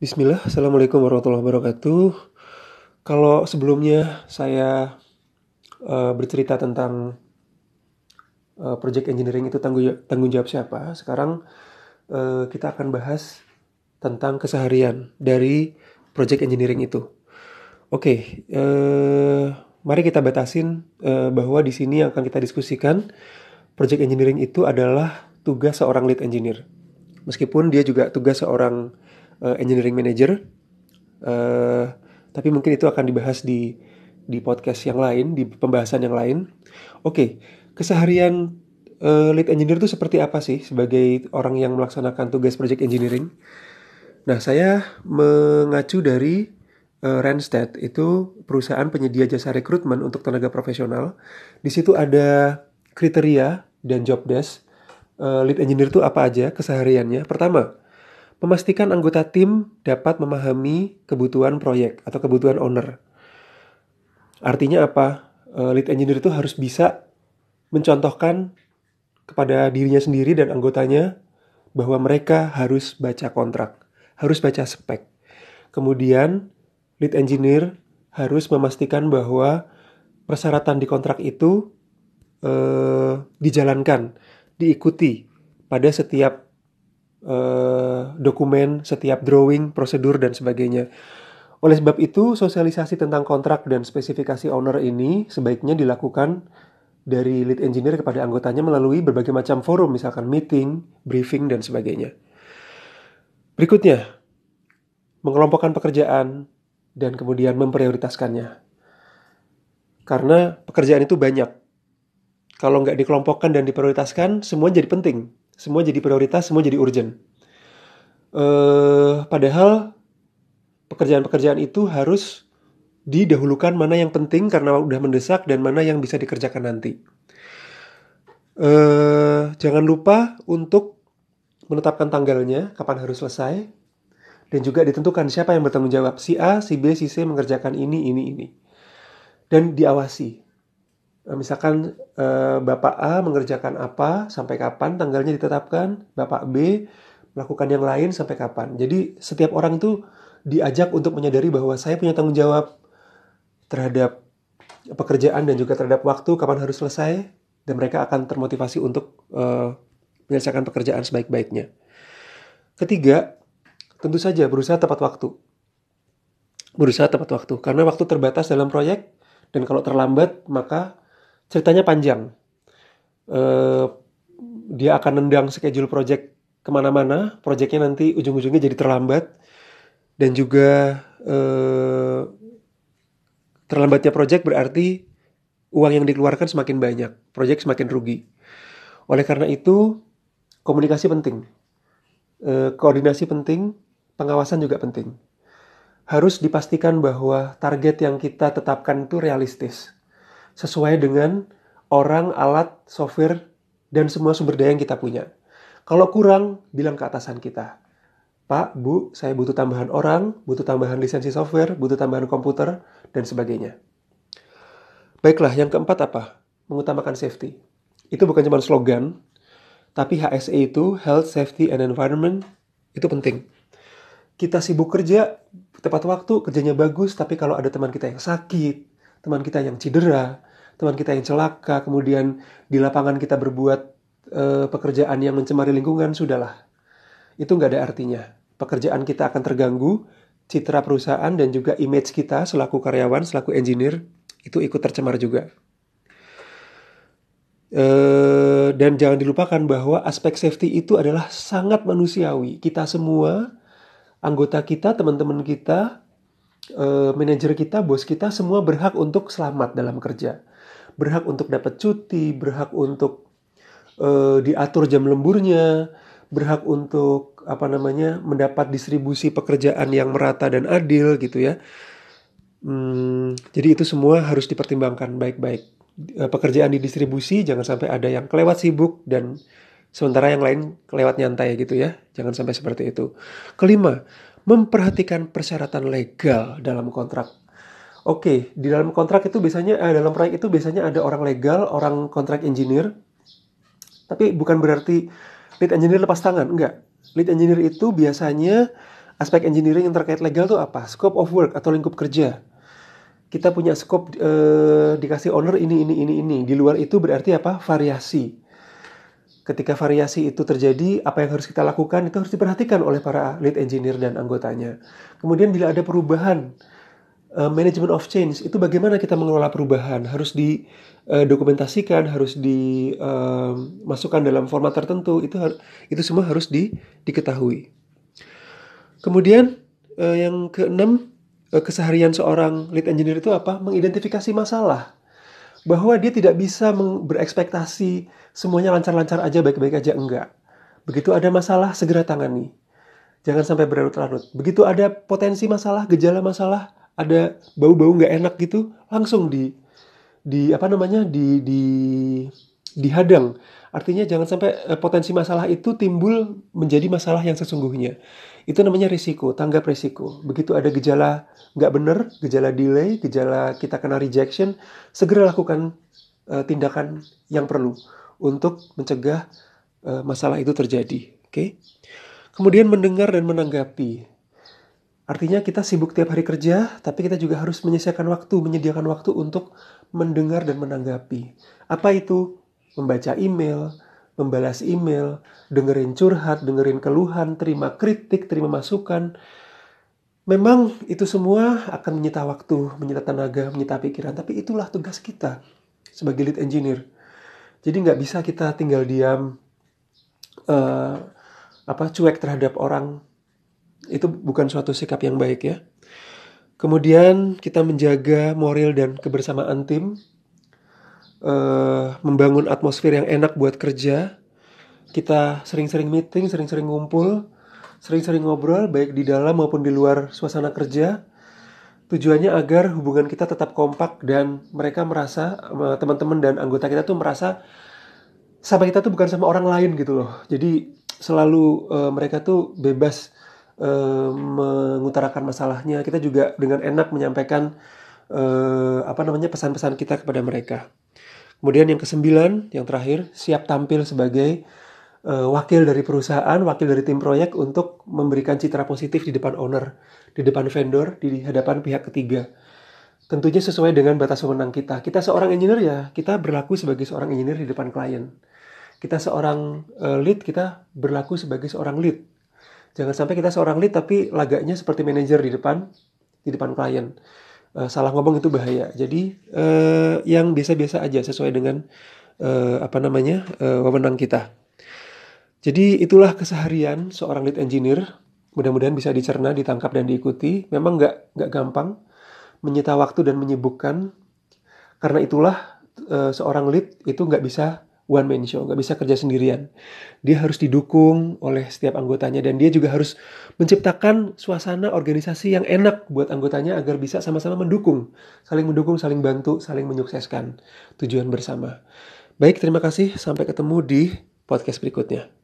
Bismillah, Assalamualaikum warahmatullahi wabarakatuh. Kalau sebelumnya saya uh, bercerita tentang uh, project engineering itu tanggung, tanggung jawab siapa, sekarang uh, kita akan bahas tentang keseharian dari project engineering itu. Oke, okay, uh, mari kita batasin uh, bahwa di sini yang akan kita diskusikan project engineering itu adalah tugas seorang lead engineer. Meskipun dia juga tugas seorang uh, engineering manager. Uh, tapi mungkin itu akan dibahas di di podcast yang lain, di pembahasan yang lain. Oke, okay, keseharian uh, lead engineer itu seperti apa sih sebagai orang yang melaksanakan tugas project engineering? Nah, saya mengacu dari uh, Randstad itu perusahaan penyedia jasa rekrutmen untuk tenaga profesional. Di situ ada kriteria dan job desk. Uh, lead engineer itu apa aja kesehariannya? Pertama, Memastikan anggota tim dapat memahami kebutuhan proyek atau kebutuhan owner. Artinya apa? Eh, lead engineer itu harus bisa mencontohkan kepada dirinya sendiri dan anggotanya bahwa mereka harus baca kontrak, harus baca spek. Kemudian lead engineer harus memastikan bahwa persyaratan di kontrak itu eh, dijalankan, diikuti pada setiap uh, dokumen, setiap drawing, prosedur dan sebagainya. Oleh sebab itu, sosialisasi tentang kontrak dan spesifikasi owner ini sebaiknya dilakukan dari lead engineer kepada anggotanya melalui berbagai macam forum, misalkan meeting, briefing, dan sebagainya. Berikutnya, mengelompokkan pekerjaan dan kemudian memprioritaskannya. Karena pekerjaan itu banyak. Kalau nggak dikelompokkan dan diprioritaskan, semua jadi penting semua jadi prioritas, semua jadi urgent. Uh, padahal pekerjaan-pekerjaan itu harus didahulukan mana yang penting karena udah mendesak dan mana yang bisa dikerjakan nanti. Uh, jangan lupa untuk menetapkan tanggalnya, kapan harus selesai, dan juga ditentukan siapa yang bertanggung jawab. Si A, si B, si C mengerjakan ini, ini, ini. Dan diawasi. Eh, misalkan uh, Bapak A mengerjakan apa sampai kapan tanggalnya ditetapkan, Bapak B melakukan yang lain sampai kapan. Jadi setiap orang itu diajak untuk menyadari bahwa saya punya tanggung jawab terhadap pekerjaan dan juga terhadap waktu kapan harus selesai dan mereka akan termotivasi untuk uh, menyelesaikan pekerjaan sebaik-baiknya. Ketiga, tentu saja berusaha tepat waktu. Berusaha tepat waktu karena waktu terbatas dalam proyek dan kalau terlambat maka ceritanya panjang. Uh, dia akan nendang schedule project ke mana-mana, projectnya nanti ujung-ujungnya jadi terlambat dan juga uh, terlambatnya project berarti uang yang dikeluarkan semakin banyak, project semakin rugi. Oleh karena itu komunikasi penting, uh, koordinasi penting, pengawasan juga penting. Harus dipastikan bahwa target yang kita tetapkan itu realistis sesuai dengan orang, alat, software, dan semua sumber daya yang kita punya. Kalau kurang, bilang ke atasan kita. Pak, Bu, saya butuh tambahan orang, butuh tambahan lisensi software, butuh tambahan komputer, dan sebagainya. Baiklah, yang keempat apa? Mengutamakan safety. Itu bukan cuma slogan, tapi HSE itu, Health, Safety, and Environment, itu penting. Kita sibuk kerja, tepat waktu, kerjanya bagus, tapi kalau ada teman kita yang sakit, teman kita yang cedera, teman kita yang celaka, kemudian di lapangan kita berbuat uh, pekerjaan yang mencemari lingkungan, sudahlah. Itu nggak ada artinya. Pekerjaan kita akan terganggu, citra perusahaan dan juga image kita selaku karyawan, selaku engineer, itu ikut tercemar juga. Uh, dan jangan dilupakan bahwa aspek safety itu adalah sangat manusiawi. Kita semua, anggota kita, teman-teman kita, uh, manajer kita, bos kita, semua berhak untuk selamat dalam kerja berhak untuk dapat cuti, berhak untuk uh, diatur jam lemburnya, berhak untuk apa namanya mendapat distribusi pekerjaan yang merata dan adil gitu ya. Hmm, jadi itu semua harus dipertimbangkan baik-baik. Eh, pekerjaan didistribusi jangan sampai ada yang kelewat sibuk dan sementara yang lain kelewat nyantai gitu ya. Jangan sampai seperti itu. Kelima, memperhatikan persyaratan legal dalam kontrak Oke, di dalam kontrak itu biasanya eh, dalam proyek itu biasanya ada orang legal, orang kontrak engineer. Tapi bukan berarti lead engineer lepas tangan, enggak. Lead engineer itu biasanya aspek engineering yang terkait legal itu apa? Scope of work atau lingkup kerja. Kita punya scope eh, dikasih owner ini ini ini ini. Di luar itu berarti apa? Variasi. Ketika variasi itu terjadi, apa yang harus kita lakukan itu harus diperhatikan oleh para lead engineer dan anggotanya. Kemudian bila ada perubahan, uh, management of change itu bagaimana kita mengelola perubahan harus didokumentasikan, uh, harus dimasukkan uh, dalam format tertentu itu itu semua harus di, diketahui. Kemudian yang keenam keseharian seorang lead engineer itu apa? Mengidentifikasi masalah bahwa dia tidak bisa berekspektasi semuanya lancar-lancar aja, baik-baik aja enggak. Begitu ada masalah, segera tangani. Jangan sampai berlarut-larut. Begitu ada potensi masalah, gejala masalah, ada bau-bau nggak enak gitu, langsung di di apa namanya di di dihadang. Artinya jangan sampai eh, potensi masalah itu timbul menjadi masalah yang sesungguhnya. Itu namanya risiko, tanggap risiko. Begitu ada gejala nggak benar, gejala delay, gejala kita kena rejection, segera lakukan uh, tindakan yang perlu untuk mencegah uh, masalah itu terjadi. Oke. Okay? Kemudian mendengar dan menanggapi. Artinya kita sibuk tiap hari kerja, tapi kita juga harus menyelesaikan waktu, menyediakan waktu untuk mendengar dan menanggapi. Apa itu? Membaca email, membalas email, dengerin curhat, dengerin keluhan, terima kritik, terima masukan. Memang itu semua akan menyita waktu, menyita tenaga, menyita pikiran, tapi itulah tugas kita sebagai lead engineer jadi nggak bisa kita tinggal diam uh, apa cuek terhadap orang. Itu bukan suatu sikap yang baik ya. Kemudian kita menjaga moral dan kebersamaan tim, uh, membangun atmosfer yang enak buat kerja. Kita sering-sering meeting, sering-sering ngumpul, sering-sering ngobrol baik di dalam maupun di luar suasana kerja Tujuannya agar hubungan kita tetap kompak dan mereka merasa teman-teman dan anggota kita tuh merasa sama kita tuh bukan sama orang lain gitu loh. Jadi selalu uh, mereka tuh bebas uh, mengutarakan masalahnya. Kita juga dengan enak menyampaikan uh, apa namanya pesan-pesan kita kepada mereka. Kemudian yang kesembilan, yang terakhir, siap tampil sebagai uh, wakil dari perusahaan, wakil dari tim proyek untuk memberikan citra positif di depan owner, di depan vendor, di hadapan pihak ketiga. Tentunya sesuai dengan batas wewenang kita. Kita seorang engineer ya, kita berlaku sebagai seorang engineer di depan klien. Kita seorang lead, kita berlaku sebagai seorang lead. Jangan sampai kita seorang lead tapi lagaknya seperti manajer di depan di depan klien. Uh, salah ngomong itu bahaya. Jadi uh, yang biasa-biasa aja sesuai dengan uh, apa namanya uh, wewenang kita. Jadi itulah keseharian seorang lead engineer. Mudah-mudahan bisa dicerna, ditangkap dan diikuti. Memang nggak nggak gampang, menyita waktu dan menyibukkan. Karena itulah e, seorang lead itu nggak bisa one man show, nggak bisa kerja sendirian. Dia harus didukung oleh setiap anggotanya dan dia juga harus menciptakan suasana organisasi yang enak buat anggotanya agar bisa sama-sama mendukung, saling mendukung, saling bantu, saling menyukseskan tujuan bersama. Baik, terima kasih. Sampai ketemu di podcast berikutnya.